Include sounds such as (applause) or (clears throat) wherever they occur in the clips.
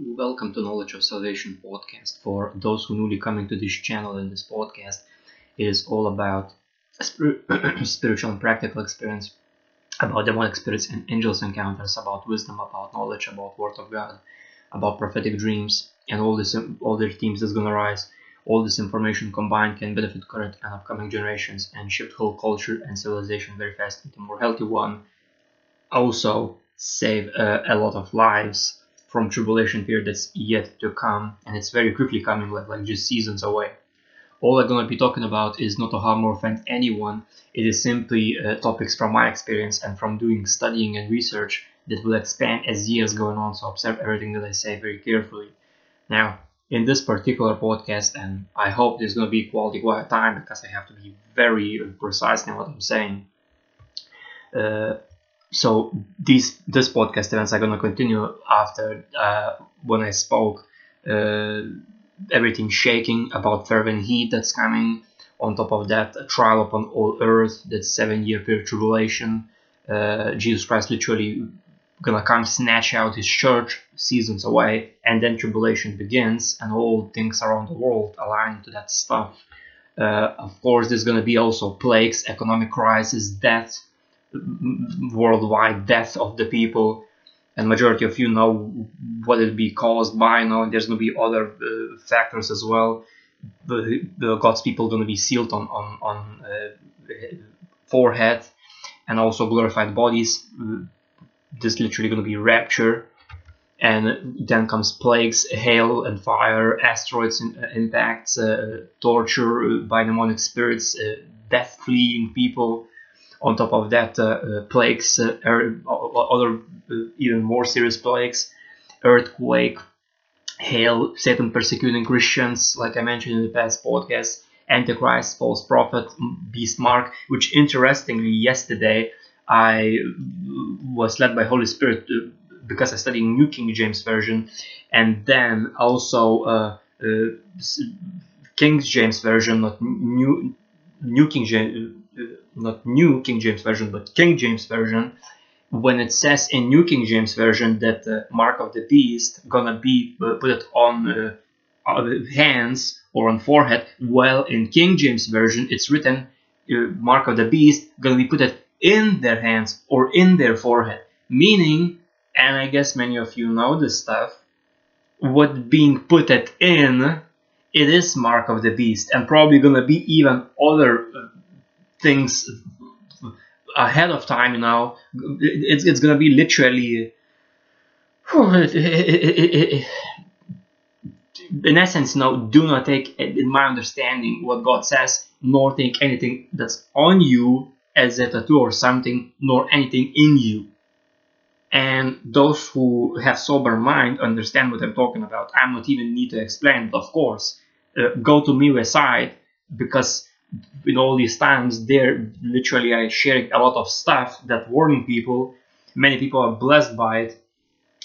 Welcome to Knowledge of Salvation podcast. For those who newly coming to this channel and this podcast, it is all about (clears throat) spiritual and practical experience, about demonic spirits and angels encounters, about wisdom, about knowledge, about Word of God, about prophetic dreams, and all this all the themes that's gonna rise. All this information combined can benefit current and upcoming generations and shift whole culture and civilization very fast into a more healthy one. Also, save uh, a lot of lives from tribulation period that's yet to come, and it's very quickly coming, like, like just seasons away. All I'm going to be talking about is not to harm or offend anyone. It is simply uh, topics from my experience and from doing studying and research that will expand as years going on. So observe everything that I say very carefully. Now, in this particular podcast, and I hope there's going to be quality time because I have to be very precise in what I'm saying. Uh, so these this podcast events are gonna continue after uh, when I spoke uh, everything shaking about fervent heat that's coming. On top of that, a trial upon all earth, that seven year period tribulation. Uh, Jesus Christ literally gonna come snatch out his church seasons away, and then tribulation begins, and all things around the world align to that stuff. Uh, of course, there's gonna be also plagues, economic crisis, death, worldwide death of the people and majority of you know what it be caused by now there's going to be other uh, factors as well. The, the god's people going to be sealed on on, on uh, forehead and also glorified bodies. This literally going to be rapture and then comes plagues hail and fire asteroids in, uh, impacts uh, torture by demonic spirits uh, death fleeing people on top of that, uh, uh, plagues, uh, er, other even more serious plagues, earthquake, hail, Satan persecuting Christians, like I mentioned in the past podcast, Antichrist, false prophet, beast mark, which interestingly yesterday I was led by Holy Spirit to, because I studied New King James Version, and then also uh, uh, King James Version, not New New King James not New King James Version, but King James Version, when it says in New King James Version that the mark of the beast gonna be uh, put on uh, hands or on forehead, well, in King James Version it's written uh, mark of the beast gonna be put it in their hands or in their forehead, meaning, and I guess many of you know this stuff, what being put it in, it is mark of the beast, and probably gonna be even other uh, things ahead of time you know it's, it's gonna be literally in essence no do not take in my understanding what god says nor take anything that's on you as a tattoo or something nor anything in you. And those who have sober mind understand what i'm talking about. I'm not even need to explain it of course uh, go to me side because in all these times they're literally uh, sharing a lot of stuff that warning people. Many people are blessed by it.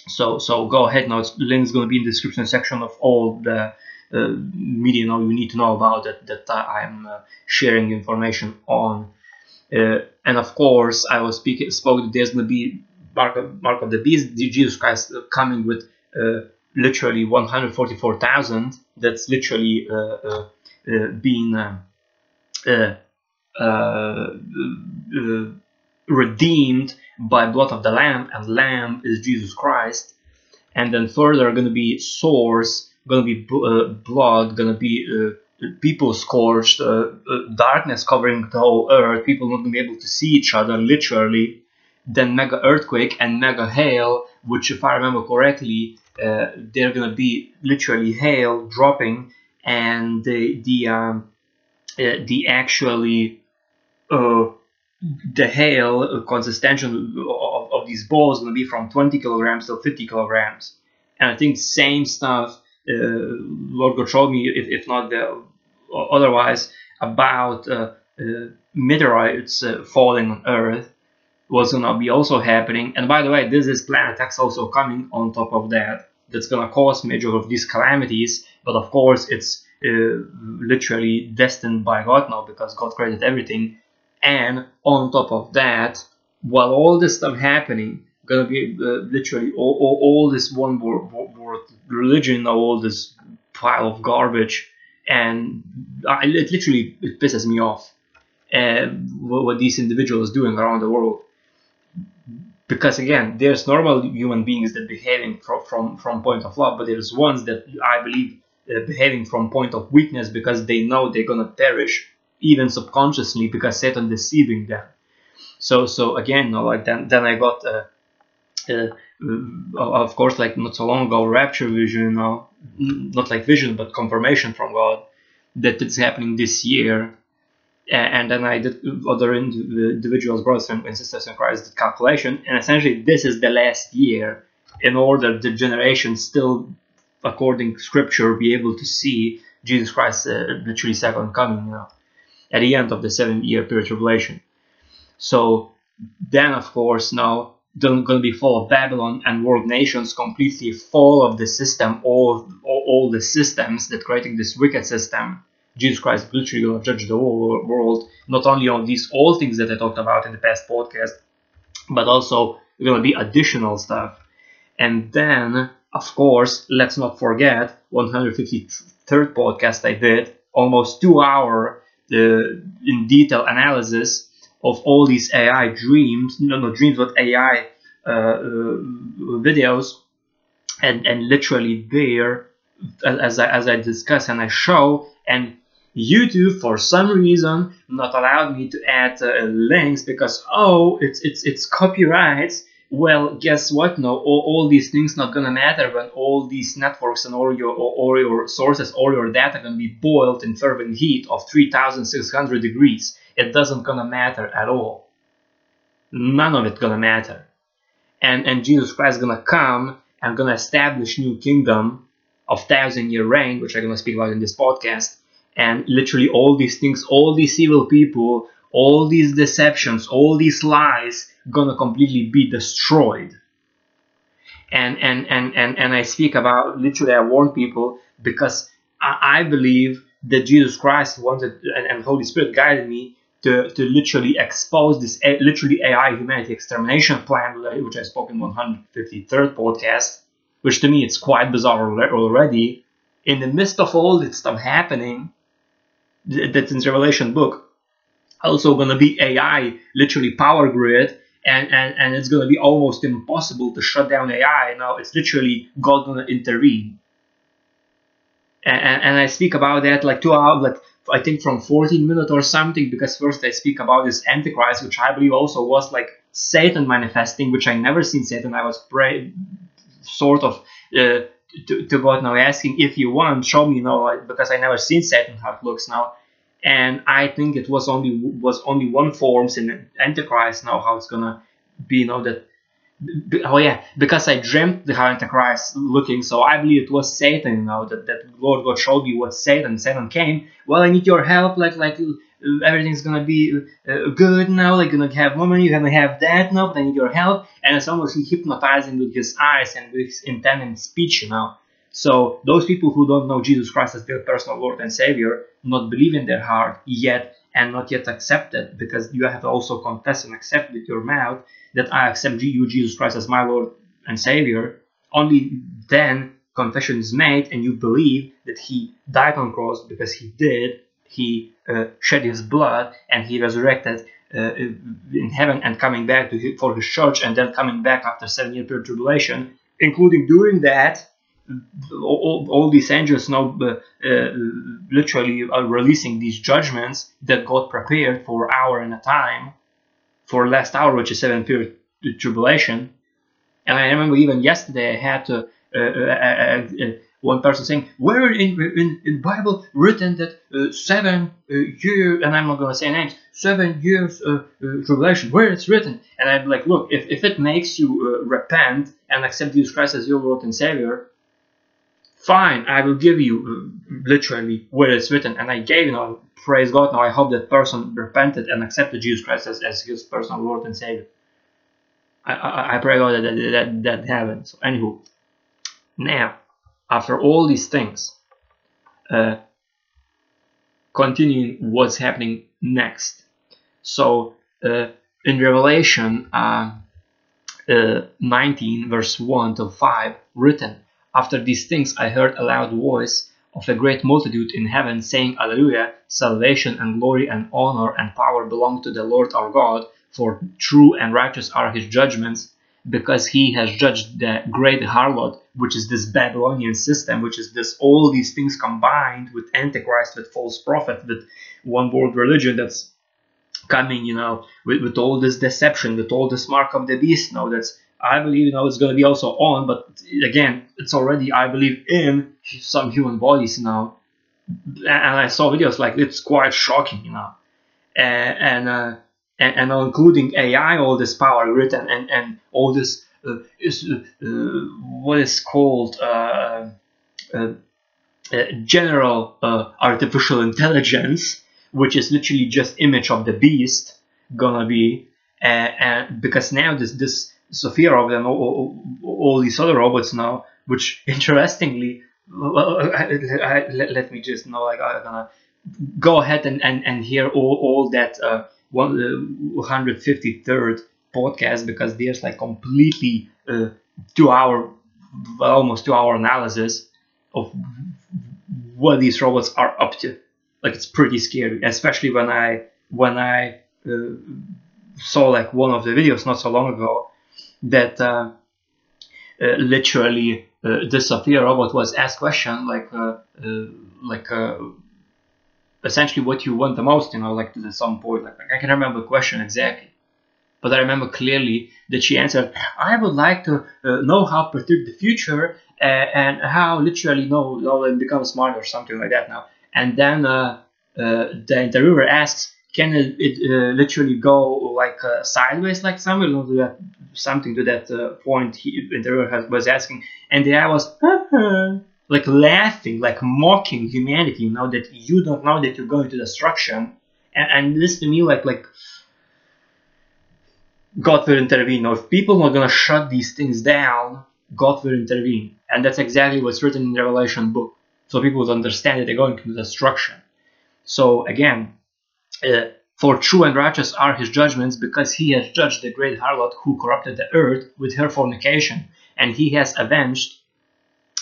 So so go ahead. Now Link is going to be in the description section of all the uh, media now you need to know about that that uh, i'm uh, sharing information on. Uh, and of course i was speaking spoke there's going to be mark of, mark of the beast jesus christ coming with uh, literally 144000 that's literally being uh, uh, uh, redeemed by blood of the lamb and lamb is jesus christ. And then further going to be sores going to be uh, blood going to be uh, people scorched uh, darkness covering the whole earth people not going to be able to see each other literally. Then mega earthquake and mega hail which if i remember correctly they're going to be literally hail dropping and the the um, uh, the actually uh, the hail concentration of, of these balls to be from 20 kilograms to 50 kilograms. And i think same stuff uh, lord god showed me if, if not the, otherwise about uh, uh, meteorites uh, falling on earth was to be also happening. And by the way this is planet x also coming on top of that. That's going to cause major of these calamities but of course it's uh, literally destined by God now because God created everything. And on top of that, while all this stuff happening, gonna be uh, literally all, all, all, this one word religion all this pile of garbage, and I, it literally it pisses me off uh, what, these individuals doing around the world. Because again, there's normal human beings that behaving from from from point of love, but there's ones that I believe uh, behaving from point of weakness because they know they're gonna perish even subconsciously because Satan deceiving them. So so again, you know, like then then I got uh, uh, of course like not so long ago rapture vision, you know, not like vision but confirmation from God that it's happening this year. And then I did other individuals, brothers and sisters in Christ, did calculation, and essentially this is the last year in order the generation still, according to Scripture, be able to see Jesus Christ uh, literally second coming, you know, at the end of the seven-year period of tribulation. So then, of course, now going to be full of Babylon and world nations completely full of the system, all, all, all the systems that creating this wicked system. Jesus Christ literally going to judge the whole world, not only on these old things that I talked about in the past podcast, but also going to be additional stuff. And then, of course, let's not forget 153rd podcast I did, almost two hour uh, in detail analysis of all these AI dreams, no, no dreams, but AI uh, uh, videos, and and literally there, as I, as I discuss and I show, and YouTube for some reason not allowed me to add uh, links because oh it's it's it's copyrights. Well, guess what? No, all, all these things not gonna matter when all these networks and all your all your sources, all your data gonna be boiled in fervent heat of 3,600 degrees it doesn't gonna matter at all. None of it gonna matter. And and Jesus Christ gonna come and gonna establish new kingdom of thousand year reign, which I'm gonna speak about in this podcast. And literally all these things, all these evil people, all these deceptions, all these lies gonna completely be destroyed. And and and and, and I speak about literally I warn people because I, I believe that Jesus Christ wanted and, and Holy Spirit guided me to, to literally expose this literally AI humanity extermination plan, which I spoke in 153rd podcast, which to me it's quite bizarre already. In the midst of all this stuff happening, that's in Revelation book, also gonna be AI, literally power grid, and, and, and it's gonna be almost impossible to shut down AI. Now it's literally God gonna intervene. And, and, and I speak about that like two hours, like I think from 14 minutes or something, because first I speak about this Antichrist, which I believe also was like Satan manifesting, which I never seen Satan. I was pray, sort of uh, to, to God now asking if you want, show me, you know, because I never seen Satan how it looks now. And I think it was only was only one forms in Antichrist now how it's gonna be, you know, that oh yeah, because I dreamt the Antichrist looking, so I believe it was Satan. You know that that Lord God showed me what Satan. Satan came. Well, I need your help. Like like uh, everything's gonna be uh, good now. Like gonna have money. You're gonna have that now. But I need your help. And it's almost hypnotizing with his eyes and with his intent and speech. You know. So those people who don't know Jesus Christ as their personal Lord and Savior, not believe in their heart yet, and not yet accept it, because you have to also confess and accept with your mouth that I accept you, Jesus Christ, as my Lord and Savior, only then confession is made and you believe that He died on cross because He did. He uh, shed His blood and He resurrected uh, in heaven and coming back his, for His church and then coming back after seven year period tribulation, including doing that. All, all, these angels now uh, uh, literally are releasing these judgments that God prepared for hour and a time for last hour, which is seven period tribulation. And I remember even yesterday I had to, uh, uh, uh, one person saying, "Where in in, in Bible written that seven year?" And I'm not gonna say names. Seven years of tribulation. Where it's written? And I'm like, look, if, if it makes you repent and accept Jesus Christ as your Lord and Savior, fine, I will give you uh, literally where it's written. And I gave, you know, praise God. Now I hope that person repented and accepted Jesus Christ as, as his personal Lord and Savior. I, I, I pray God that that, that, that. So, anywho, now, after all these things, uh, continuing what's happening next. So, uh, in Revelation uh, uh 19, verse 1 to 5, written, After these things, I heard a loud voice of a great multitude in heaven saying, Alleluia, salvation and glory and honor and power belong to the Lord our God, for true and righteous are his judgments, because he has judged the great harlot, which is this Babylonian system, which is this all these things combined with Antichrist, with false prophet, with one world religion that's coming, you know, with, with all this deception, with all this mark of the beast now that's I believe know it's going to be also on, but again, it's already I believe in some human bodies now, and I saw videos like it's quite shocking, you know, and and uh, and, and including AI, all this power grid and and, and all this uh, is uh, what is called uh, uh, uh, general artificial intelligence, which is literally just image of the beast, gonna be, and because now this this Sophia and all, all, these other robots now, which (laughs) interestingly, let, let, me just know, like I'm gonna go ahead and, and, and hear all, all that uh, one, uh, 153rd podcast because there's like completely uh, two hour, almost two hour analysis of what these robots are up to. Like it's pretty scary, especially when I when I uh, saw like one of the videos not so long ago that uh, uh, literally uh, Sophia robot was asked question like like essentially what you want the most, you know, like at some point. Like, I can remember the question exactly. But I remember clearly that she answered, I would like to uh, know how to predict the future uh, and how literally know, know and become smart or something like that now. And then uh, the interviewer asks, can it, it uh, literally go like uh, sideways like somewhere? Know, something to that uh, point he, interviewer was asking, and the guy was uh-huh, like laughing, like mocking humanity. You know that you don't know that you're going to destruction, and, and this to me like like God will intervene. Now, if people are gonna shut these things down, God will intervene, and that's exactly what's written in the Revelation book. So people would understand that they're going to destruction. So again. Uh, for true and righteous are his judgments, because he has judged the great harlot who corrupted the earth with her fornication, and he has avenged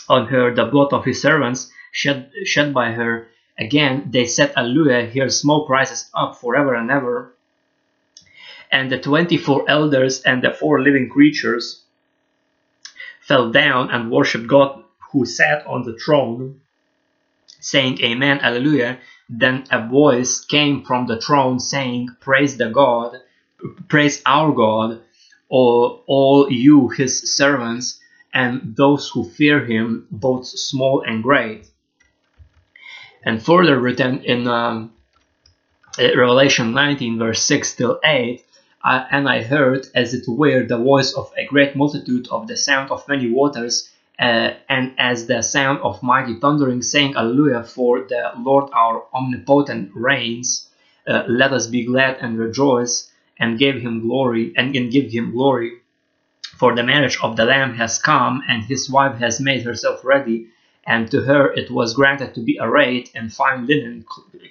on her the blood of his servants shed, shed by her. Again, they said, Alleluia, here smoke rises up forever and ever. And the twenty four elders and the four living creatures fell down and worshipped God who sat on the throne, saying, Amen, Alleluia. Then a voice came from the throne saying, Praise the God, praise our God, all, all you his servants, and those who fear him, both small and great. And further written in um, uh, Revelation 19, verse 6 till 8, uh, and I heard, as it were, the voice of a great multitude of the sound of many waters, uh, and as the sound of mighty thundering, saying, Alleluia, for the Lord our omnipotent reigns. Uh, let us be glad and rejoice, and give him glory, and, and give him glory. For the marriage of the Lamb has come, and his wife has made herself ready, and to her it was granted to be arrayed in fine linen,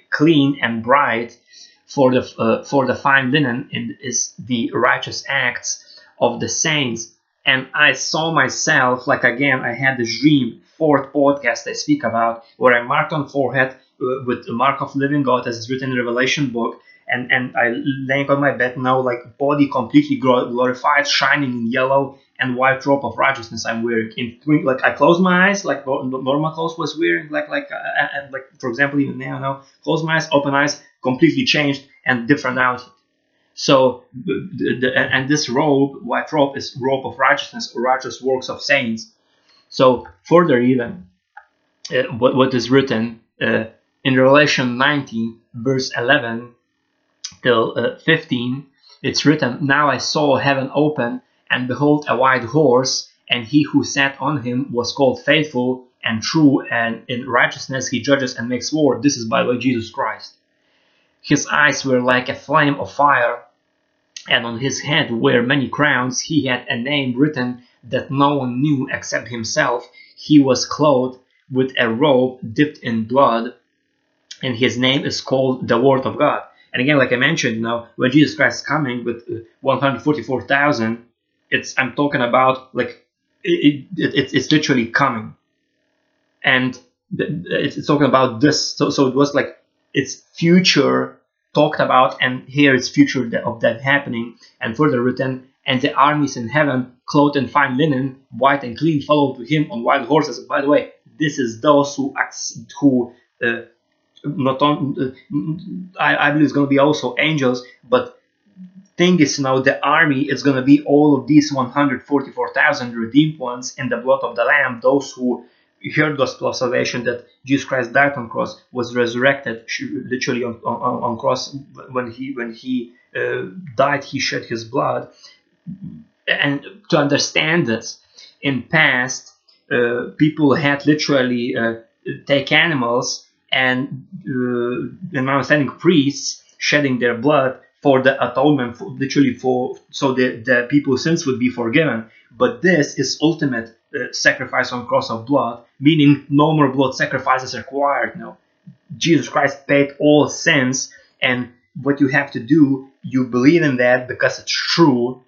clean and bright. For the uh, for the fine linen is the righteous acts of the saints and I saw myself like again I had this dream fourth podcast I speak about where I marked on forehead uh, with the mark of living God as it's written in the Revelation book and and I laying on my bed now like body completely glorified shining in yellow and white robe of righteousness I'm wearing. In like I close my eyes like normal clothes was wearing like like uh, uh, like for example even now now close my eyes open eyes completely changed and different outfit so, and this robe, white robe, is robe of righteousness or righteous works of saints. So, further even, uh, what, what is written uh, in Revelation 19, verse 11 till uh, 15, it's written, Now I saw heaven open, and behold, a white horse, and he who sat on him was called faithful and true, and in righteousness he judges and makes war. This is by the way Jesus Christ. His eyes were like a flame of fire, and on his head were many crowns. He had a name written that no one knew except himself. He was clothed with a robe dipped in blood, and his name is called the Word of God. And again, like I mentioned, you when Jesus Christ is coming with uh, 144,000, it's I'm talking about like it, it, it, it's literally coming and it's talking about this so, so it was like it's future talked about and here it's future of that happening and further written and the armies in heaven clothed in fine linen white and clean followed to him on wild horses. By the way this is those who who uh, not on uh, I, I believe it's going to be also angels but thing is now the army is going to be all of these 144,000 redeemed ones in the blood of the lamb those who heard gospel of salvation that Jesus Christ died on cross was resurrected literally on, on, on cross. When he when he uh, died he shed his blood. And to understand this in past uh, people had literally uh, take animals and uh, and understanding priests shedding their blood for the atonement for, literally for so the, the people's sins would be forgiven. But this is ultimate uh, sacrifice on cross of blood, meaning no more blood sacrifices required. No, Jesus Christ paid all sins, and what you have to do, you believe in that because it's true,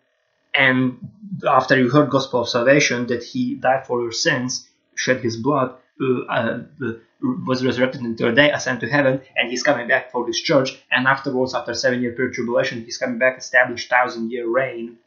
and after you heard gospel of salvation that He died for your sins, shed His blood, uh, uh, was resurrected in the third day, ascended to heaven, and He's coming back for His church. And afterwards, after seven year period tribulation, He's coming back, established thousand year reign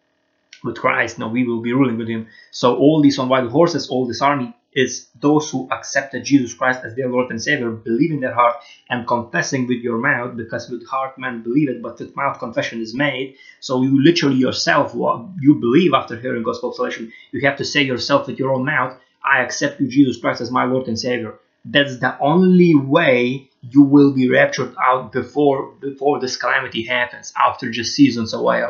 with Christ. Now we will be ruling with him. So all these on wild horses, all this army is those who accepted Jesus Christ as their Lord and Savior, believe in their heart, and confessing with your mouth, because with heart man believe it, but with mouth confession is made. So you literally yourself, you believe after hearing gospel of salvation, you have to say yourself with your own mouth, I accept you, Jesus Christ, as my Lord and Savior. That's the only way you will be raptured out before before this calamity happens, after just seasons away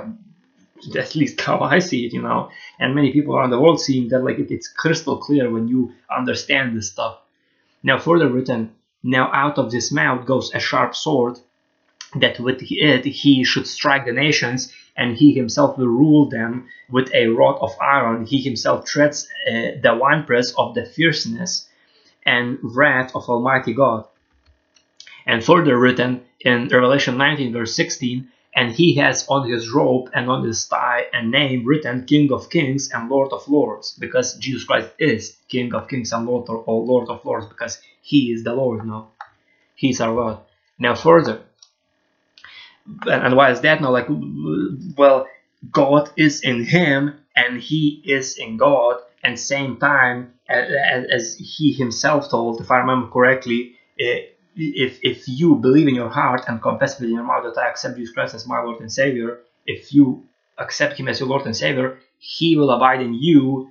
(laughs) at least how I see it, you know, and many people around the world seeing that like it, it's crystal clear when you understand this stuff. Now, further written, now out of this mouth goes a sharp sword, that with it he should strike the nations, and he himself will rule them with a rod of iron. He himself treads uh, the winepress of the fierceness and wrath of Almighty God. And further written in Revelation 19, verse 16, and he has on his robe and on his thigh a name written King of Kings and Lord of Lords, because Jesus Christ is King of Kings and Lord or Lord of Lords, because he is the Lord now. He is our God. Now further, and, and why is that now? Like, well, God is in him and he is in God, and same time as, as he himself told, if I remember correctly, eh, if if you believe in your heart and confess with your mouth that I accept Jesus Christ as my Lord and Savior, if you accept Him as your Lord and Savior, He will abide in you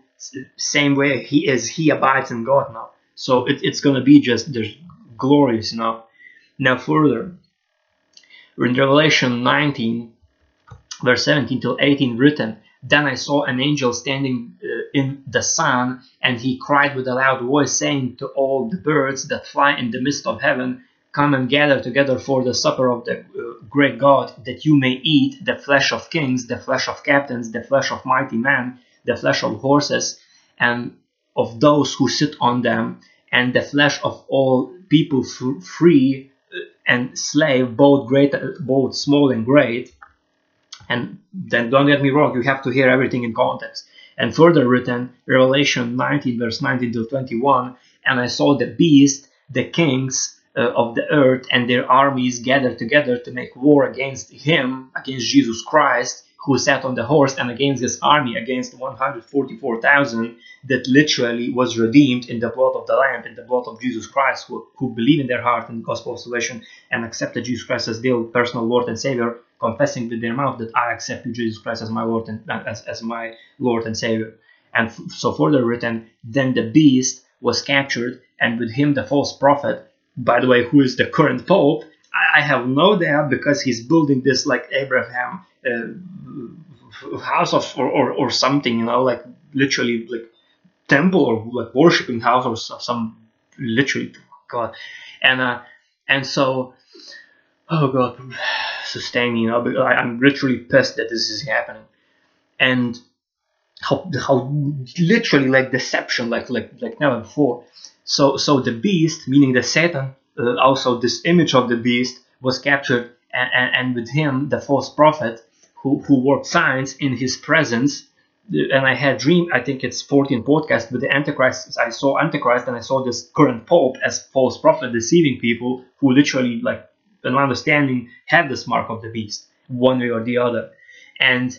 same way He is. He abides in God now. So it, it's gonna be just there's glorious now. Now further, in Revelation 19, verse 17 till 18, written, Then I saw an angel standing uh, in the sun, and he cried with a loud voice, saying to all the birds that fly in the midst of heaven, Come and gather together for the supper of the uh, great God, that you may eat the flesh of kings, the flesh of captains, the flesh of mighty men, the flesh of horses, and of those who sit on them, and the flesh of all people free uh, and slave, both great, both small and great. And then don't get me wrong, you have to hear everything in context and further written Revelation 19 verse 19 to 21 and I saw the beast the kings uh, of the earth and their armies gathered together to make war against him against Jesus Christ who sat on the horse and against his army against 144,000 that literally was redeemed in the blood of the lamb in the blood of Jesus Christ who, who believe in their heart in the gospel of salvation and accepted Jesus Christ as their personal Lord and Savior confessing with their mouth that I accept you, Jesus Christ as my Lord and as, as my Lord and Savior. And so further written, then the beast was captured, and with him the false prophet, by the way, who is the current pope. I, I have no doubt because he's building this like Abraham uh, house of or, or, or something, you know, like literally like temple or like worshiping house or some literally God, and uh, and so oh God sustain me. You know, I, am literally pissed that this is happening, and how how literally like deception, like like like never before. So so the beast, meaning the Satan, uh, also this image of the beast was captured, and, and, and with him the false prophet who who worked signs in his presence and I had dream. I think it's 14 podcast with the Antichrist. I saw Antichrist and I saw this current Pope as false prophet deceiving people who literally, like, in my understanding, have this mark of the beast one way or the other. And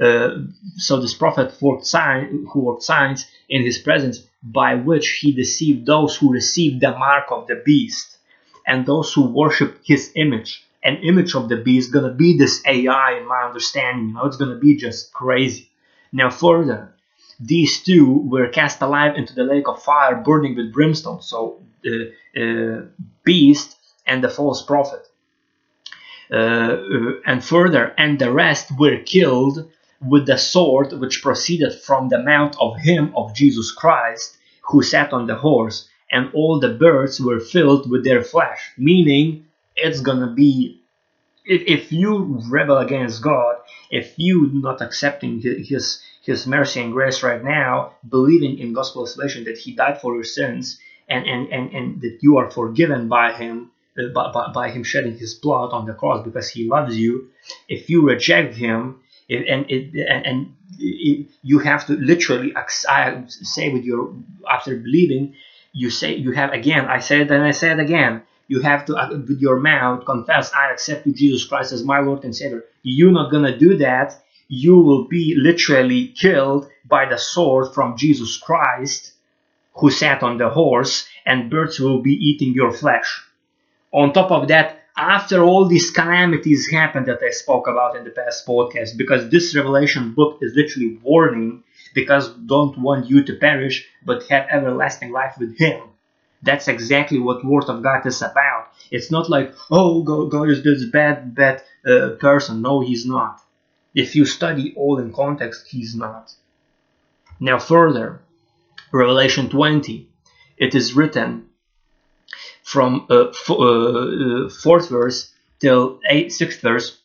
uh, so this prophet worked sign, who worked signs in his presence by which he deceived those who received the mark of the beast and those who worship his image. An image of the beast gonna be this AI in my understanding. You know, it's gonna be just crazy. Now further, these two were cast alive into the lake of fire burning with brimstone. So the uh, uh, beast and the false prophet. Uh, uh, and further, and the rest were killed with the sword which proceeded from the mouth of him of Jesus Christ, who sat on the horse, and all the birds were filled with their flesh. Meaning, it's gonna be if, if you rebel against God, if you not accepting his his mercy and grace right now, believing in gospel salvation that he died for your sins and and, and, and that you are forgiven by him by, by, by him shedding his blood on the cross because he loves you, if you reject him and it, and, and it, you have to literally say with your after believing you say you have again I said it and I said it again you have to uh, with your mouth confess I accept you Jesus Christ as my Lord and Savior. You're not gonna do that. You will be literally killed by the sword from Jesus Christ who sat on the horse and birds will be eating your flesh on top of that after all these calamities happened that I spoke about in the past podcast, because this Revelation book is literally warning, because don't want you to perish, but have everlasting life with Him. That's exactly what Word of God is about. It's not like, oh, God is this bad, bad uh, person. No, He's not. If you study all in context, He's not. Now, further, Revelation 20, it is written, from uh, uh, uh, fourth verse till sixth verse.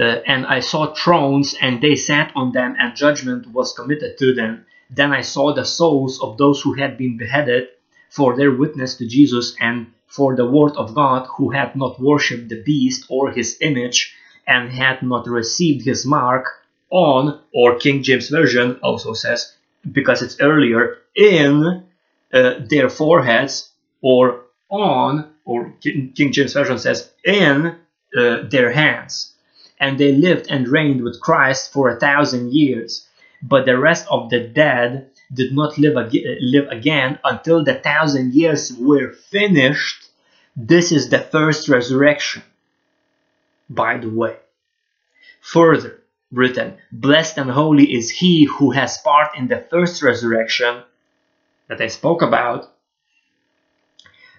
Uh, and I saw thrones, and they sat on them, and judgment was committed to them. Then I saw the souls of those who had been beheaded for their witness to Jesus and for the word of God, who had not worshipped the beast or his image, and had not received his mark on, or King James Version also says, because it's earlier, in uh, their foreheads or on, or King James Version says, in uh, their hands. And they lived and reigned with Christ for a thousand years. But the rest of the dead did not live, ag- live again until the thousand years were finished. This is the first resurrection, by the way. Further written, Blessed and holy is he who has part in the first resurrection that I spoke about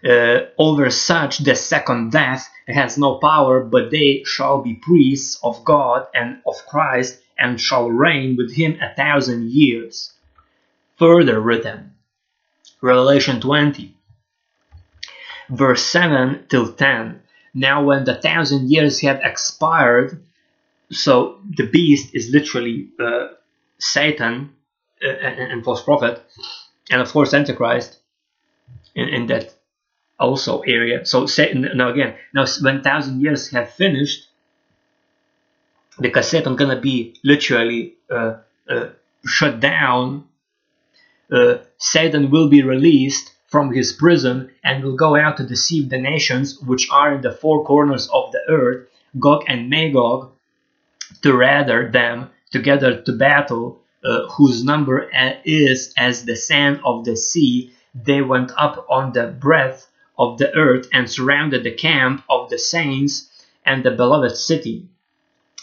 uh, over such the second death has no power, but they shall be priests of God and of Christ, and shall reign with him a thousand years. Further written, Revelation 20, verse 7 till 10. Now, when the thousand years had expired, so the beast is literally uh, Satan uh, and, and false prophet, and of course Antichrist in, in that also area. So Satan, now again, now when thousand years have finished, the because Satan gonna be literally uh, uh, shut down, uh, Satan will be released from his prison and will go out to deceive the nations which are in the four corners of the earth, Gog and Magog, to rather them together to battle, uh, whose number uh, is as the sand of the sea. They went up on the breadth of the earth and surrounded the camp of the saints and the beloved city.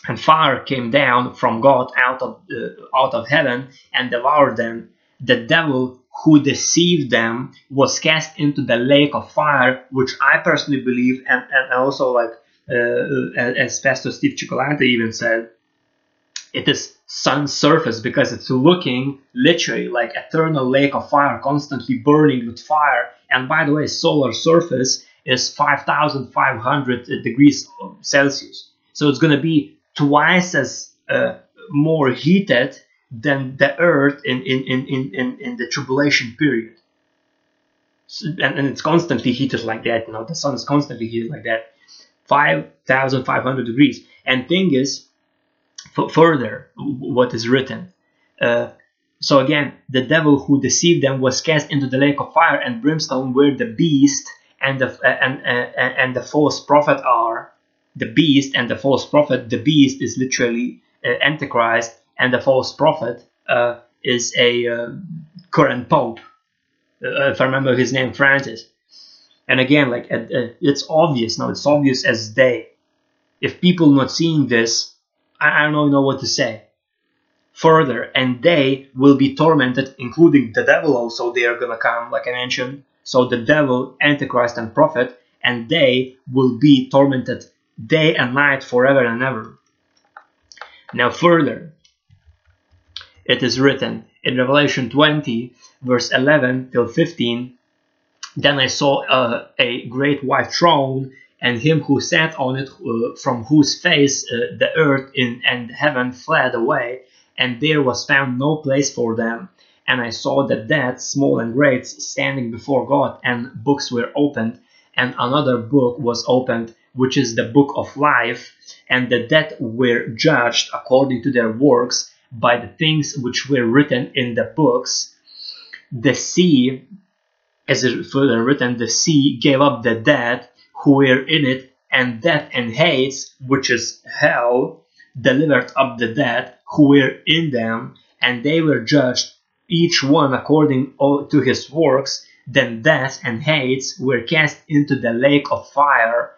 And fire came down from God out of, uh, out of heaven and devoured them. The devil who deceived them was cast into the lake of fire, which I personally believe, and, and also like uh, uh as Pastor Steve Cioccolante even said, it is sun's surface because it's looking literally like eternal lake of fire constantly burning with fire and by the way solar surface is 5500 degrees celsius. So it's going to be twice as uh, more heated than the earth in, in, in, in, in the tribulation period. So, and, and it's constantly heated like that you know the sun is constantly heated like that. 5500 degrees. And thing is further what is written Uh, so again, the devil who deceived them was cast into the lake of fire and brimstone, where the beast and the uh, and uh, and the false prophet are. The beast and the false prophet. The beast is literally uh, Antichrist, and the false prophet uh, is a uh, current pope. Uh, if I remember his name, Francis. And again, like it's obvious now. It's obvious as day. If people not seeing this, I, I don't know what to say further and they will be tormented including the devil also. They are gonna come like i mentioned so the devil antichrist and prophet and they will be tormented day and night forever and ever. Now further it is written in revelation 20 verse 11 till 15 then i saw uh, a great white throne and him who sat on it uh, from whose face uh, the earth in, and heaven fled away and there was found no place for them. And I saw the dead, small and great, standing before God, and books were opened, and another book was opened, which is the book of life, and the dead were judged according to their works by the things which were written in the books. The sea, as it further written, the sea gave up the dead who were in it, and death and Hades, which is hell, delivered up the dead who were in them, and they were judged each one according to his works. Then death and Hades were cast into the lake of fire.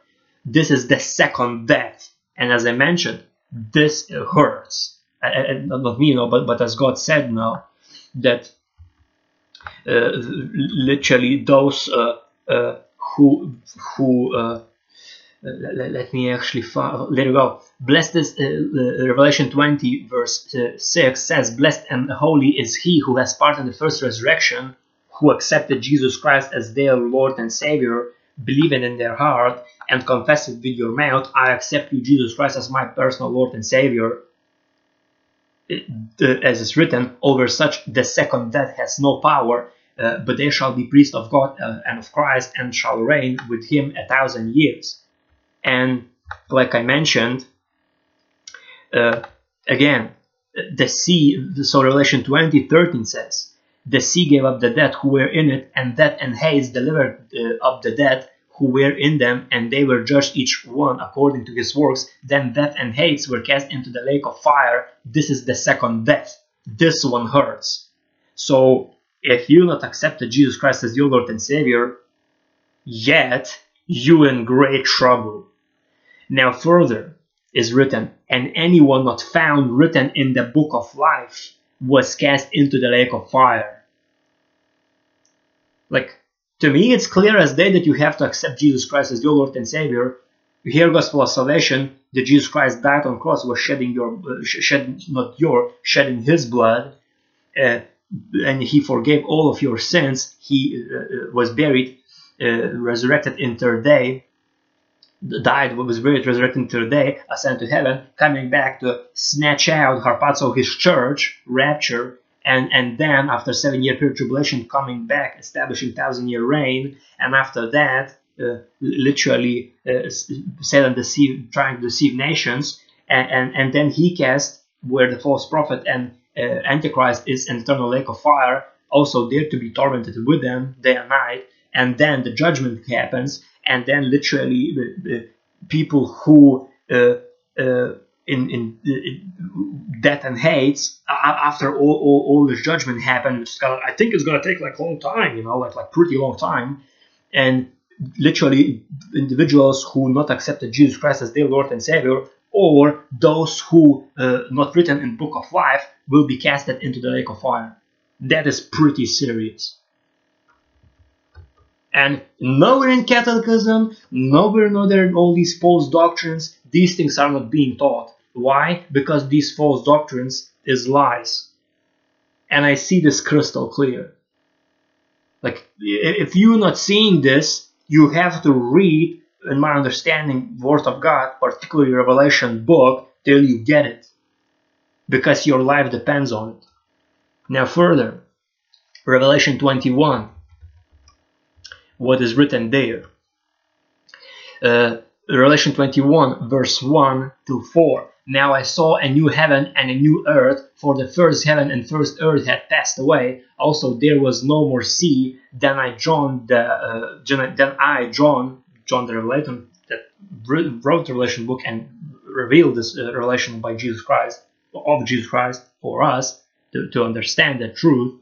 This is the second death, and as I mentioned, this hurts. And not me, you know, but but as God said now that uh, literally those uh, uh, who who uh, let, let, me actually let it go. Blessed is uh, uh, Revelation 20 verse uh, 6 says, Blessed and holy is he who has part in the first resurrection, who accepted Jesus Christ as their Lord and Savior, believing in their heart, and confess it with your mouth, I accept you, Jesus Christ, as my personal Lord and Savior. As is written, over such the second death has no power, uh, but they shall be priests of God uh, and of Christ, and shall reign with him a thousand years. And like I mentioned, uh, again, the sea, so Revelation 20 13 says, The sea gave up the dead who were in it, and death and Hades delivered uh, up the dead who were in them, and they were judged each one according to his works. Then death and Hades were cast into the lake of fire. This is the second death. This one hurts. So if you not accepted Jesus Christ as your Lord and Savior, yet you in great trouble. Now further is written, and anyone not found written in the book of life was cast into the lake of fire. Like, to me, it's clear as day that you have to accept Jesus Christ as your Lord and Savior. You hear gospel of salvation that Jesus Christ died on cross was shedding your uh, shed not your shedding His blood, uh, and He forgave all of your sins. He uh, uh was buried, uh, resurrected in third day, died, was buried, resurrected third day, ascended to heaven, coming back to snatch out harpazo, his church, rapture, and, and then after seven year period tribulation, coming back, establishing thousand year reign, and after that, uh, literally uh, and deceive, trying to deceive nations, and, and, and then he cast where the false prophet and uh, Antichrist is an eternal lake of fire, also there to be tormented with them day and night, and then the judgment happens, and then literally the, the people who uh, uh, in, in, in, death and Hades after all, all, all this judgment happened i think it's going to take like a long time you know like like pretty long time. And literally individuals who not accepted jesus christ as their lord and savior or those who uh, not written in book of life will be casted into the lake of fire. That is pretty serious and nowhere in Catholicism, nowhere in other all these false doctrines, these things are not being taught. Why? Because these false doctrines is lies. And I see this crystal clear. Like if you're not seeing this, you have to read, in my understanding, Word of God, particularly Revelation book, till you get it. Because your life depends on it. Now further, Revelation 21 what is written there. Uh, Revelation 21, verse 1 to 4. Now I saw a new heaven and a new earth, for the first heaven and first earth had passed away. Also there was no more sea. Then I John the uh, then I John John the Revelator that wrote the Revelation book and revealed this uh, relation by Jesus Christ of Jesus Christ for us to, to understand the truth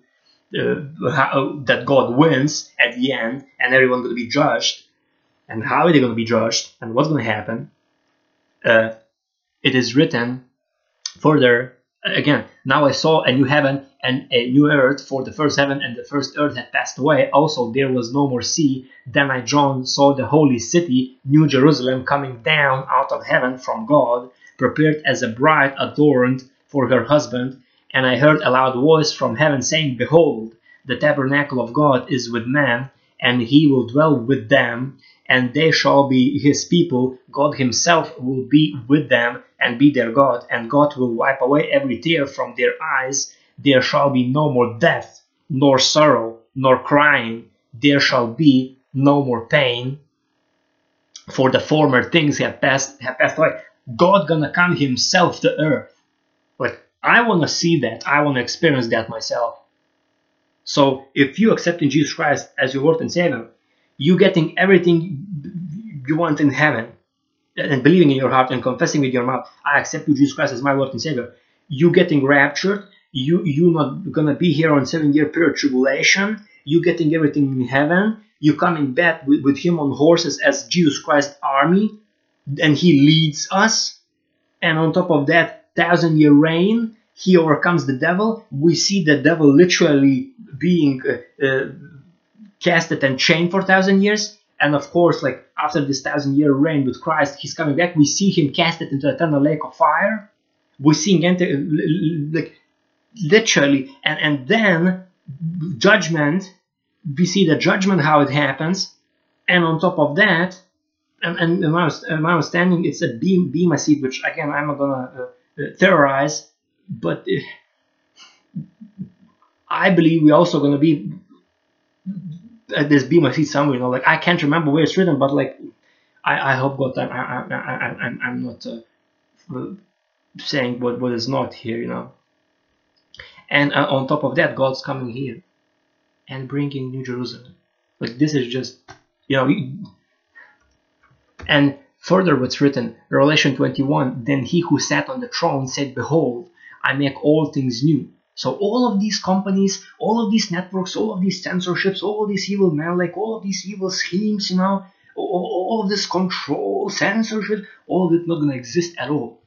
how, that God wins at the end and everyone's going to be judged and how are they going to be judged and what's going to happen. Uh, it is written further again now i saw a new heaven and a new earth for the first heaven and the first earth had passed away also there was no more sea then i john saw the holy city new jerusalem coming down out of heaven from god prepared as a bride adorned for her husband and i heard a loud voice from heaven saying behold the tabernacle of god is with men and he will dwell with them and they shall be his people. God himself will be with them and be their God, and God will wipe away every tear from their eyes. There shall be no more death, nor sorrow, nor crying. There shall be no more pain, for the former things have passed have passed away. God gonna come himself to earth. I wanna see that. I wanna experience that myself. So if you accept in Jesus Christ as your Lord and Savior, you're getting everything you want in heaven and believing in your heart and confessing with your mouth, I accept you, Jesus Christ, as my Lord and Savior. You getting raptured, you you not gonna be here on seven year period tribulation, You're getting everything in heaven, you coming back with, with him on horses as Jesus Christ army, and he leads us, and on top of that, thousand year reign, he overcomes the devil. We see the devil literally being uh, uh, casted and chained for thousand years. And of course, like after this thousand year reign with Christ, he's coming back. We see him casted into eternal lake of fire. We see him enter, like literally, and and then judgment. We see the judgment how it happens, and on top of that, and, and my, understanding, it's a beam bema seat, which again I'm not gonna uh, uh, theorize, but uh, I believe we're also gonna be uh, this bema seat somewhere. You know, like I can't remember where it's written, but like I, I hope God I, I, I, I, I'm not uh, saying what, what is not here. You know. And uh, on top of that, God's coming here and bringing New Jerusalem. Like this is just, you know, and further what's written, Revelation 21, then he who sat on the throne said, Behold, I make all things new. So all of these companies, all of these networks, all of these censorships, all of these evil men, like all of these evil schemes, you know, all, all of this control, censorship, all of it not gonna exist at all.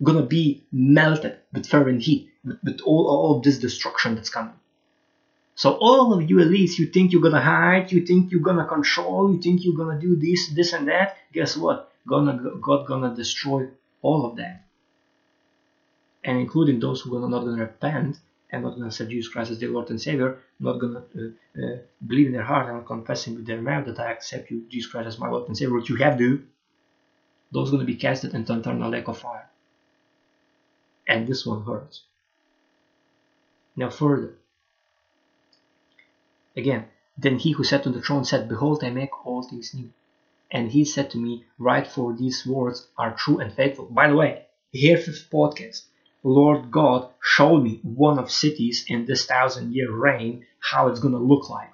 Gonna be melted with fervent heat, with, with all, all of this destruction that's coming. So all of you elites, you think you're gonna hide, you think you're gonna control, you think you're gonna do this, this and that. Guess what? Gonna God gonna destroy all of that and including those who are not to repent and not to accept Jesus Christ as their Lord and Savior, not to uh, uh, believe in their heart and confessing with their mouth that I accept you, Jesus Christ, as my Lord and Savior, which you have to, those to be casted into eternal lake of fire. And this one hurts. Now further. Again, then he who sat on the throne said, Behold, I make all things new. And he said to me, Write for these words are true and faithful. By the way, here fifth podcast. Lord God show me one of cities in this thousand year reign, how it's gonna look like.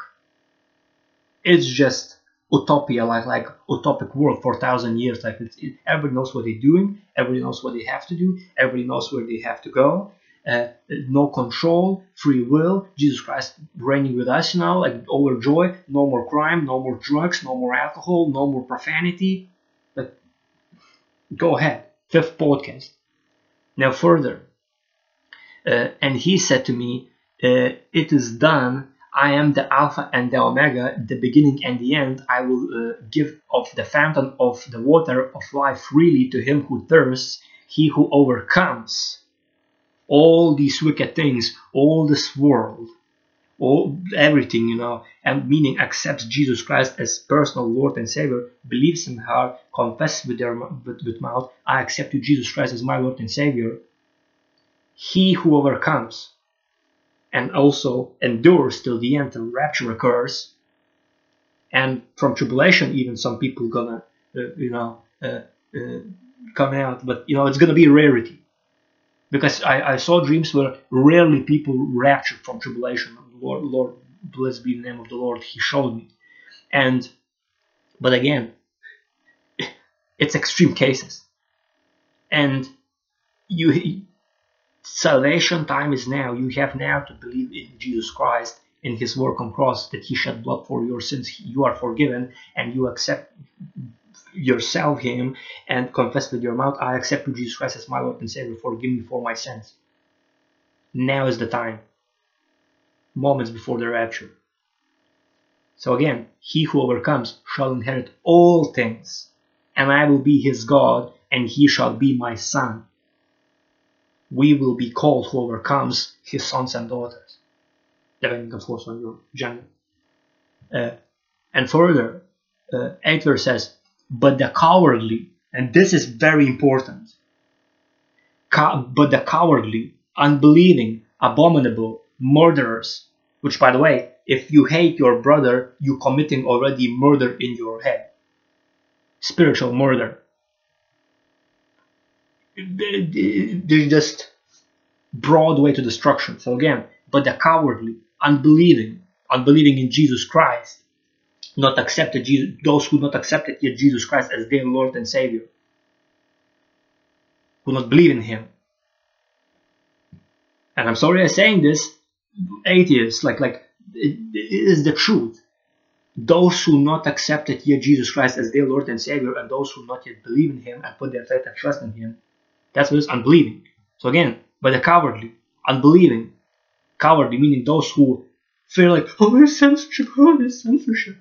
It's just utopia, like like utopic world for thousand years. Like it, everybody knows what they're doing, everybody knows what they have to do, everybody knows where they have to go. Uh, no control, free will, Jesus Christ reigning with us now, like overjoy, no more crime, no more drugs, no more alcohol, no more profanity. But go ahead, fifth podcast. Now further, uh, and he said to me, uh, It is done. I am the Alpha and the Omega, the beginning and the end. I will uh, give of the fountain of the water of life freely to him who thirsts, he who overcomes all these wicked things, all this world, all everything, you know, and meaning accepts Jesus Christ as personal Lord and Savior, believes in heart, confesses with their with, with mouth, I accept you, Jesus Christ, as my Lord and Savior. He who overcomes and also endures till the end till rapture occurs, and from tribulation, even some people gonna, uh, you know, uh, uh, come out, but you know it's gonna be a rarity because I, I saw dreams where rarely people raptured from tribulation. Lord, Lord, blessed be the name of the Lord. He showed me, and but again, (laughs) it's extreme cases, and you salvation time is now. You have now to believe in Jesus Christ in His work on cross that He shed blood for your sins. You are forgiven, and you accept yourself Him and confess with your mouth, I accept Jesus Christ as my Lord and Savior. Forgive me for my sins. Now is the time. Moments before the rapture. So again, he who overcomes shall inherit all things, and I will be his God, and he shall be my son. We will be called who overcomes his sons and daughters, depending, of course, on your gender. Uh, and further, uh, Eichler says, but the cowardly, and this is very important, but the cowardly, unbelieving, abominable, murderers, which by the way, if you hate your brother, you're committing already murder in your head. Spiritual murder. They're just broad way to destruction. So again, but the cowardly, unbelieving, unbelieving in Jesus Christ, not accepted Jesus, those who not accepted yet Jesus Christ as their Lord and Savior, who not believe in Him. And I'm sorry I'm saying this, atheists, like like it, it is the truth. Those who not accepted yet Jesus Christ as their Lord and Savior, and those who not yet believe in Him and put their faith and trust in Him, that's what is unbelieving. So again, by the cowardly, unbelieving, cowardly meaning those who feel like, oh, there's censorship, oh, there's censorship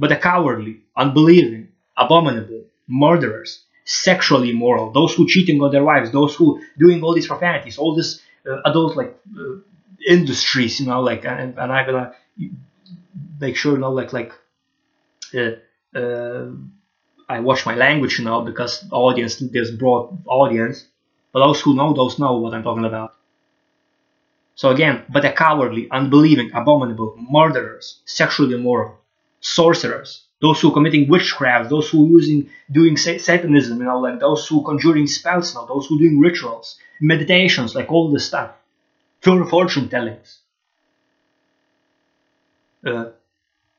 but the cowardly, unbelieving, abominable, murderers, sexually immoral, those who cheating on their wives, those who doing all these profanities, all this uh, adult like uh, industries, you know, like and, and I'm gonna make sure, you know, like like uh, uh, I watch my language, you know, because audience there's broad audience, but those who know, those know what I'm talking about. So again, but the cowardly, unbelieving, abominable, murderers, sexually immoral, sorcerers, those who committing witchcraft, those who using doing satanism, you know, like those who conjuring spells, you know, those who doing rituals, meditations, like all this stuff, fortune tellings. Uh,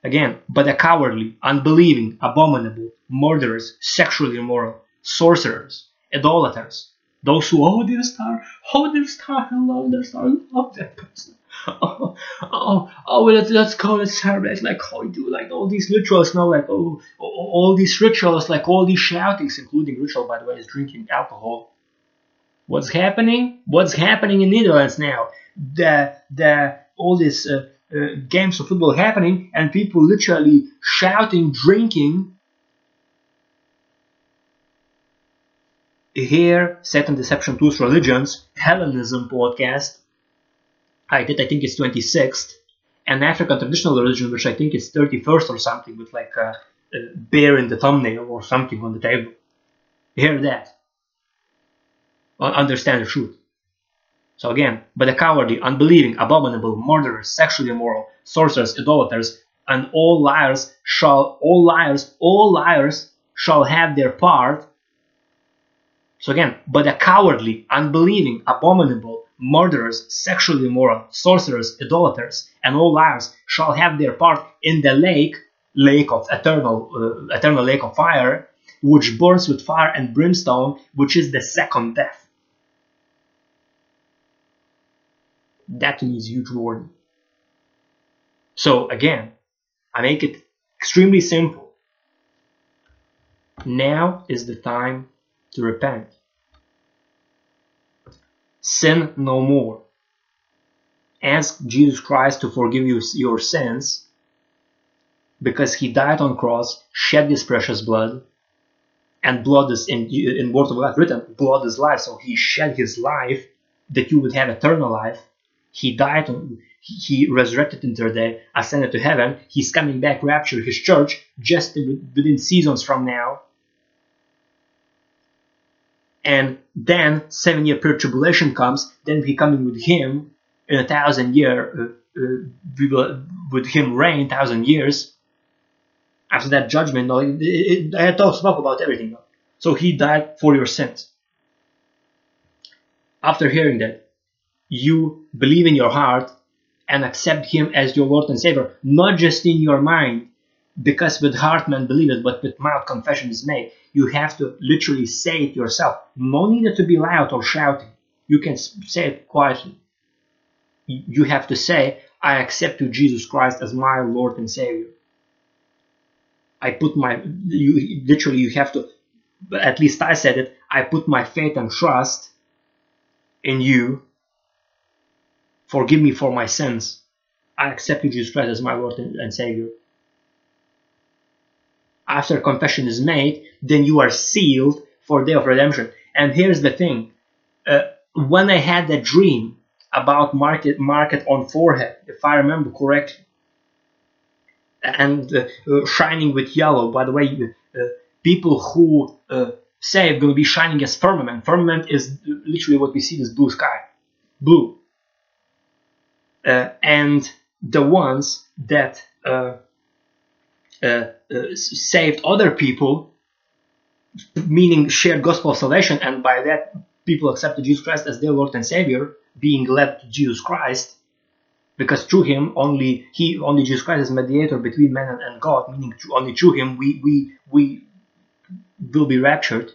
again, but the cowardly, unbelieving, abominable, murderers, sexually immoral, sorcerers, idolaters, those who oh dear star, oh dear star, I love their star, I love that person (laughs) oh, oh, oh, let's, let's go, let's celebrate, like, how oh, we do, like, all these rituals now, like, oh, all these rituals, like, all these shoutings, including ritual, by the way, is drinking alcohol. What's happening? What's happening in Netherlands now? The, the, all these uh, uh, games of football happening, and people literally shouting, drinking, here, Satan Deception Tools Religions, Hellenism podcast, I did, I think it's 26th, and African traditional religion, which I think is 31st or something, with like a, a bear in the thumbnail or something on the table. Hear that. Understand the truth. So again, but the cowardly, unbelieving, abominable, murderers, sexually immoral, sorcerers, idolaters, and all liars shall, all liars, all liars shall have their part. So again, but the cowardly, unbelieving, abominable, murderers, sexually immoral, sorcerers, idolaters, and all liars shall have their part in the lake, lake of eternal, uh, eternal lake of fire, which burns with fire and brimstone, which is the second death. That means huge warning. So again, I make it extremely simple. Now is the time to repent sin no more. Ask Jesus Christ to forgive you your sins because he died on cross, shed his precious blood, and blood is in in word of God written, blood is life. So he shed his life that you would have eternal life. He died, on he resurrected into the day, ascended to heaven. He's coming back, rapture his church just within seasons from now and then seven year period tribulation comes, then we coming with him in a thousand year, uh, uh, we will with him reign thousand years. After that judgment, no, it, it, I talk about everything. So he died for your sins. After hearing that, you believe in your heart and accept him as your Lord and Savior, not just in your mind, because with heart man it, but with mouth confession is made. You have to literally say it yourself. No need to be loud or shouting. You can say it quietly. You have to say, I accept you, Jesus Christ, as my Lord and Savior. I put my, you literally, you have to, at least I said it, I put my faith and trust in you. Forgive me for my sins. I accept you, Jesus Christ, as my Lord and Savior after confession is made, then you are sealed for day of redemption. And here's the thing: uh, when I had that dream about market market on forehead, if I remember correctly, and uh, uh, shining with yellow. By the way, uh, people who uh, say it's going to be shining as firmament. Firmament is literally what we see this blue sky, blue. Uh, and the ones that uh, uh, saved other people, meaning shared gospel of salvation, and by that people accepted Jesus Christ as their Lord and Savior, being led to Jesus Christ, because through Him only He only Jesus Christ is mediator between man and, God, meaning only through Him we we we will be raptured.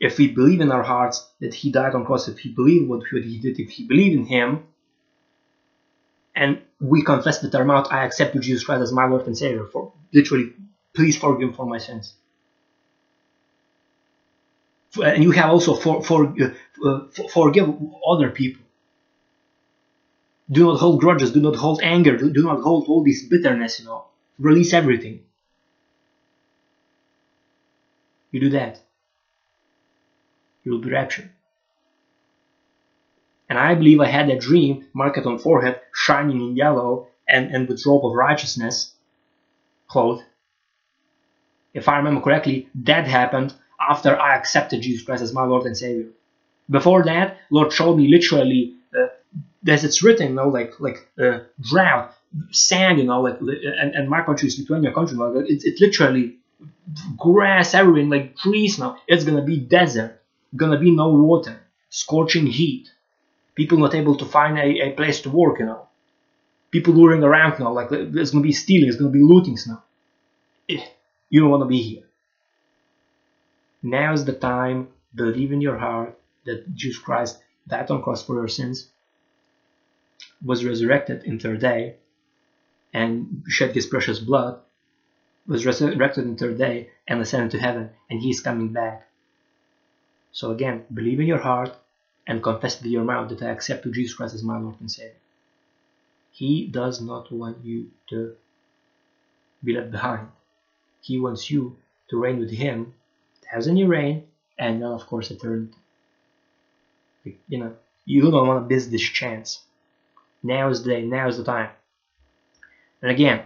If we believe in our hearts that He died on cross, if we believe what He did, if we believe in Him, and we confess with our mouth, I accept Jesus Christ, as my Lord and Savior. For literally, please forgive me for my sins. And you have also for, for, uh, uh, forgive other people. Do not hold grudges. Do not hold anger. Do, do not hold all this bitterness. You know, release everything. You do that, you will be raptured. And I believe I had that dream, marked on forehead, shining in yellow, and, and with robe of righteousness, cloth. If I remember correctly, that happened after I accepted Jesus Christ as my Lord and Savior. Before that, Lord showed me literally, uh, as it's written, you know, like like uh, drought, sand, you know, like and, and my country is Lithuania country, like it's, it's literally grass everywhere, like trees now. It's gonna be desert, gonna be no water, scorching heat people not able to find a, a place to work, you know. People luring around now, like there's gonna be stealing, there's gonna be lootings now. Eh, you don't wanna be here. Now is the time, believe in your heart that Jesus Christ died on cross for your sins, was resurrected in third day, and shed his precious blood, was resurrected in third day, and ascended to heaven, and he is coming back. So again, believe in your heart, and confess with your mouth that I accept Jesus Christ as my Lord and Savior. He does not want you to be left behind. He wants you to reign with Him, thousand year reign, and then of course eternity. You know, you don't want to miss this chance. Now is the day. Now is the time. And again,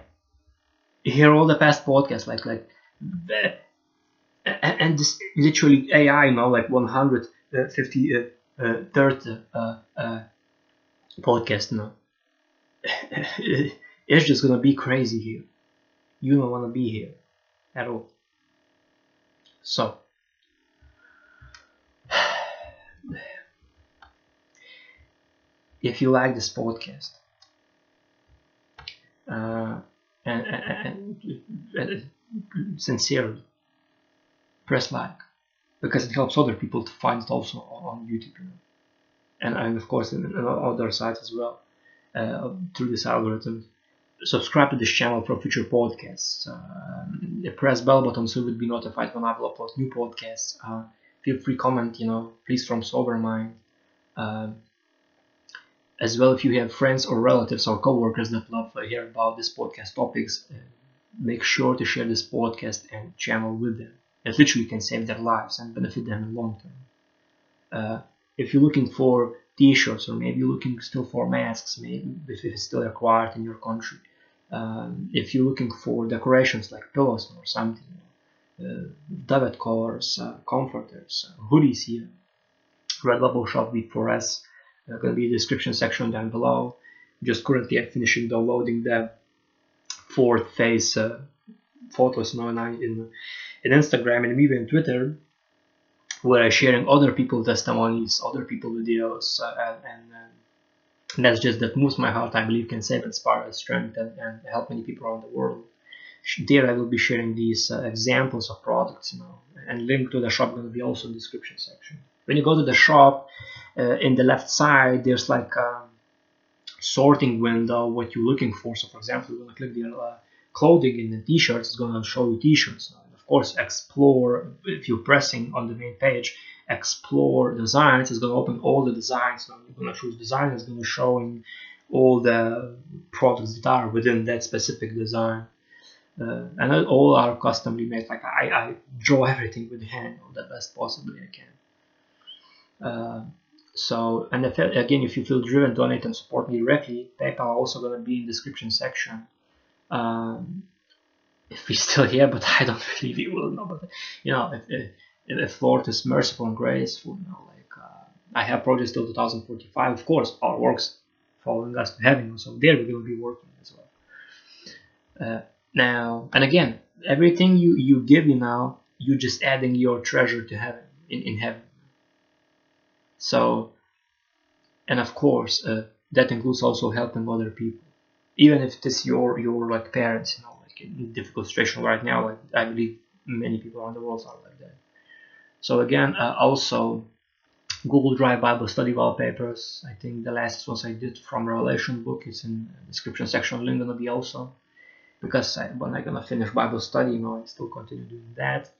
hear all the past podcasts, like like, and this literally AI, you know, like 150 uh, uh, third uh, uh, podcast now. it's just gonna be crazy here. You don't wanna be here at all. So if you like this podcast uh, and, and, and, sincerely press like because it helps other people to find it also on YouTube, and, and of course in, in other sites as well uh, through this algorithm. Subscribe to this channel for future podcasts. Uh, press bell button so you will be notified when I will upload new podcasts. Uh, feel free comment, you know, please from sober mind. Uh, as well, if you have friends or relatives or coworkers that love to hear about this podcast topics, uh, make sure to share this podcast and channel with them that literally can save their lives and benefit them in the long term. Uh, if you're looking for t-shirts or maybe looking still for masks, maybe if it's still required in your country, um, if you're looking for decorations like pillows or something, uh, debit colors, uh, comforters, uh, hoodies here, Redbubble shop with 4S, uh, gonna be a description section down below. Just currently I'm finishing downloading the fourth phase photos now in in Instagram and even Twitter where I'm sharing other people's testimonies, other people videos, uh, and, and, and, that's just that moves my heart. I believe can save, inspire, strengthen, and help many people around the world. There, I will be sharing these uh, examples of products, you know, and link to the shop to be also in the description section. When you go to the shop, uh, in the left side, there's like a sorting window what you're looking for. So, for example, you're to click the uh, clothing in the t-shirts. It's going to show you t-shirts course explore if you're pressing on the main page explore designs it's going to open all the designs now you're going to choose design it's going to show in all the products that are within that specific design. Uh, and all are customly made like I, I draw everything with hand the best possibly I can. Uh, so and if, again if you feel driven donate and support me directly PayPal also going to be in description section. Um, if he's still here, but I don't (laughs) believe he will. No, but you know, if, if, if Lord is merciful and graceful, you know, like uh, I have projects till 2045. Of course, our works following us to heaven, so there we will be working as well. Uh, now, and again, everything you you give you now, you're just adding your treasure to heaven in in heaven. So, and of course, uh, that includes also helping other people, even if it is your your like parents, you know difficult situation right now. Like I believe many people around the world are like that. So again, uh, also Google Drive Bible study wallpapers. I think the last ones I did from Revelation book is in description section. Link gonna be also because I, when I'm gonna finish Bible study, you know, I still continue doing that.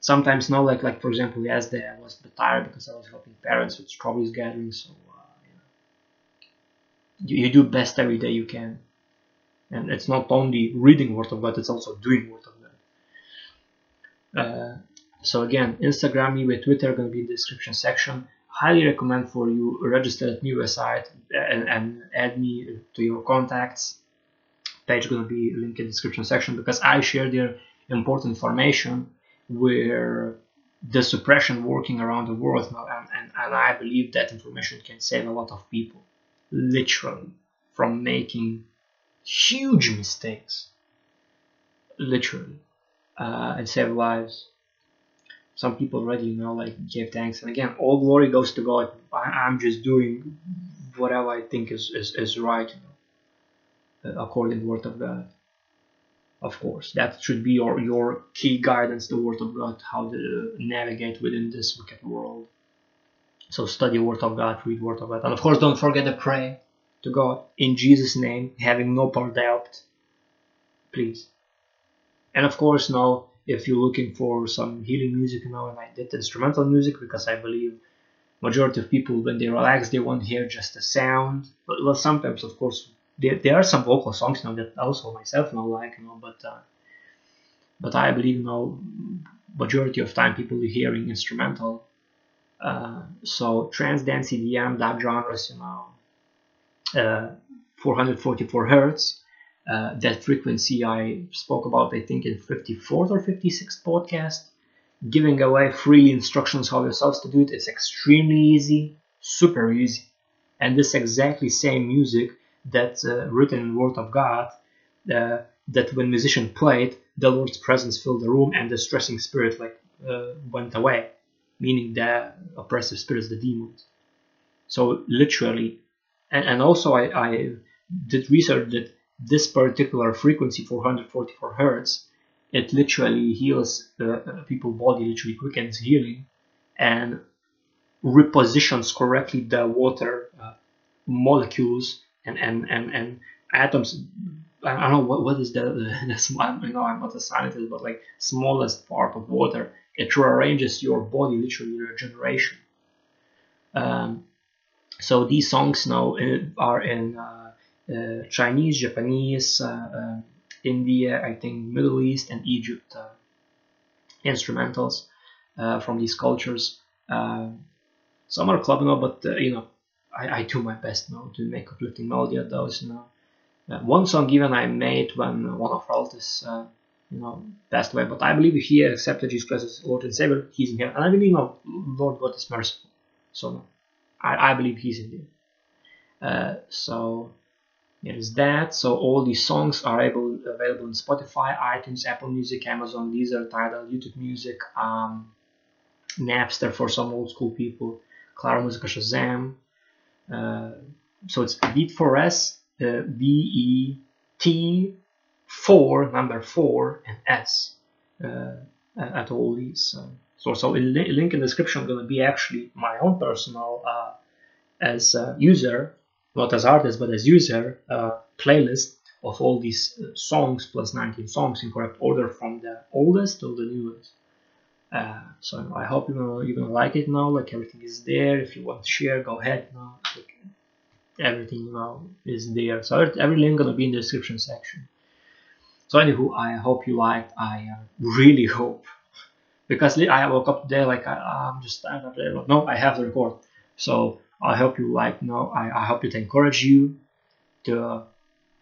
Sometimes, no, like like for example, yesterday I was a bit tired because I was helping parents with strawberries gathering. So uh, you, know, you, you do best every day you can and it's not only reading word of god it's also doing word of god. Uh, so again instagram me with twitter going to be in the description section. Highly recommend for you register at my website and, and add me to your contacts. Page going to be linked in the description section because i share there important information where the suppression working around the world now and, and, and i believe that information can save a lot of people literally from making huge mistakes, literally, uh, and save lives. Some people already, you know, like give thanks, and again, all glory goes to God. I, am just doing whatever I think is is, is right, you know, uh, according to the Word of God. Of course, that should be your your key guidance, the Word of God, how to navigate within this wicked world. So study Word of God, read Word of God, and of course, don't forget to pray to God in Jesus' name, having no part doubt. Please. And of course, now if you're looking for some healing music, you know, and I did instrumental music because I believe majority of people when they relax they want to hear just the sound. But well, sometimes, of course, there, there are some vocal songs now that also myself now like, you know, but uh, but I believe you know majority of time people are hearing instrumental. Uh, so trance, dance, EDM, that genres, you know, 444 hertz. Uh, that frequency I spoke about, I think, in 54th or 56th podcast. Giving away free instructions how yourselves to do it. It's extremely easy, super easy. And this exactly same music that's uh, written in Word of God, uh, that when musician played, the Lord's presence filled the room and the stressing spirit like uh, went away, meaning the oppressive spirits, the demons. So literally, and, and also I, I did research that this particular frequency 444 hertz it literally heals uh, people body literally quickens healing and repositions correctly the water uh, molecules and, and, and, and atoms. I don't know what, what is the, the, (laughs) the small, you know I'm not a scientist but like smallest part of water it rearranges your body literally regeneration um, so these songs now uh, are in uh, uh, Chinese, Japanese, uh, uh, India, I think Middle East and Egypt uh, instrumentals from these cultures. some are club now, but you know I, I, do my best now to make uplifting melody of those. You know, one song even I made when one of our you know, passed away. But I believe he accepted Jesus Christ as Lord and Savior. He's in heaven, and I believe, you know, Lord God is merciful. So I, I believe he's in there. Uh, so there is that. So all these songs are able available in Spotify, iTunes, Apple Music, Amazon, Deezer, Tidal, YouTube Music, um, Napster for some old school people, Claro Musica Shazam. Uh, so it's Beat4S, uh, B E T 4, number 4, and S uh, at all these. So, so in the link in the description going to be actually my own personal uh, as user not as artist but as user uh, playlist of all these uh, songs plus 19 songs in correct order from the oldest to the newest. Uh, so I hope you're gonna, you're gonna like it now. Like everything is there. If you want to share, go ahead. Now, like, everything you know is there. So every link gonna be in the description section. So anywho, I hope you liked. I uh, really hope because I woke up today like I, am just standing up there. No, I have to record. So I hope you like No, I, I hope it encourage you to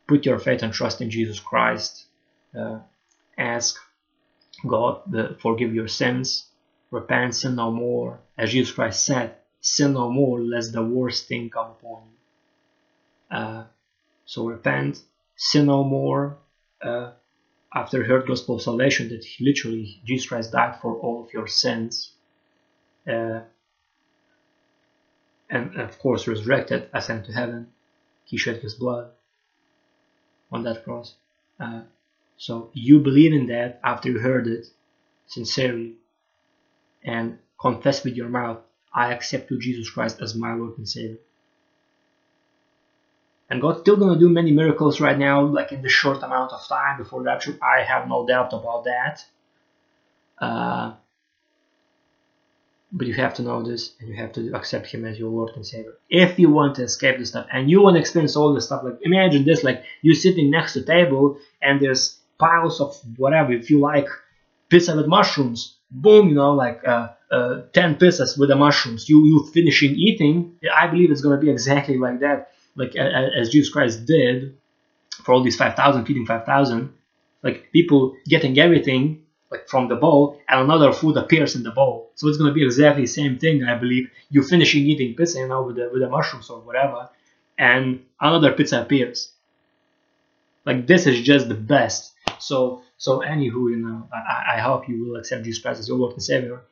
put your faith and trust in Jesus Christ. Uh, ask God to forgive your sins. Repent, sin no more. As Jesus Christ said, sin no more, lest the worst thing come upon you. Uh, so repent, sin no more. Uh, after heard gospel of salvation, that he literally Jesus Christ died for all of your sins. Uh, and of course resurrected, ascended to heaven. He shed his blood on that cross. Uh, so you believe in that after you heard it sincerely and confess with your mouth, I accept you, Jesus Christ, as my Lord and Savior. And God's still going to do many miracles right now, like in the short amount of time before the rapture. I have no doubt about that. Uh, but you have to know this and you have to accept him as your lord and savior. If you want to escape this stuff and you want to experience all this stuff like imagine this like you're sitting next to table and there's piles of whatever if you like pizza with mushrooms. Boom you know like uh, uh, 10 pizzas with the mushrooms. You you finishing eating. I believe it's going to be exactly like that like as jesus christ did for all these 5000 feeding 5000 like people getting everything like from the bowl and another food appears in the bowl. So it's going to be exactly the same thing, I believe. You're finishing eating pizza, you with the, with the mushrooms or whatever, and another pizza appears. Like this is just the best. So so anywho, you know, I, I hope you will accept Jesus Christ as your Lord and Savior.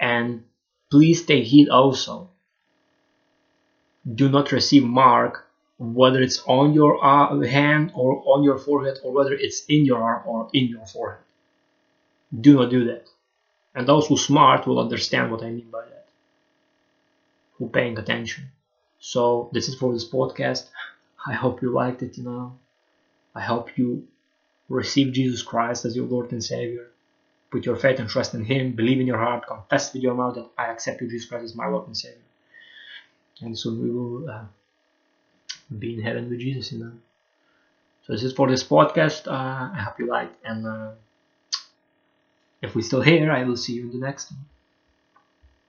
And please take heed also. Do not receive mark whether it's on your uh, hand or on your forehead or whether it's in your arm or in your forehead do not do that. And those who smart will understand what I mean by that. Who paying attention. So this is for this podcast. (laughs) I hope you liked it, you know. I hope you receive Jesus Christ as your Lord and Savior. Put your faith and trust in Him. Believe in your heart. Confess with your mouth that I accept you, Jesus Christ as my Lord and Savior. And soon we will uh, be in heaven with Jesus, you know. So this is for this podcast. Uh, I hope you liked and. Uh, if we're still here, I will see you in the next one.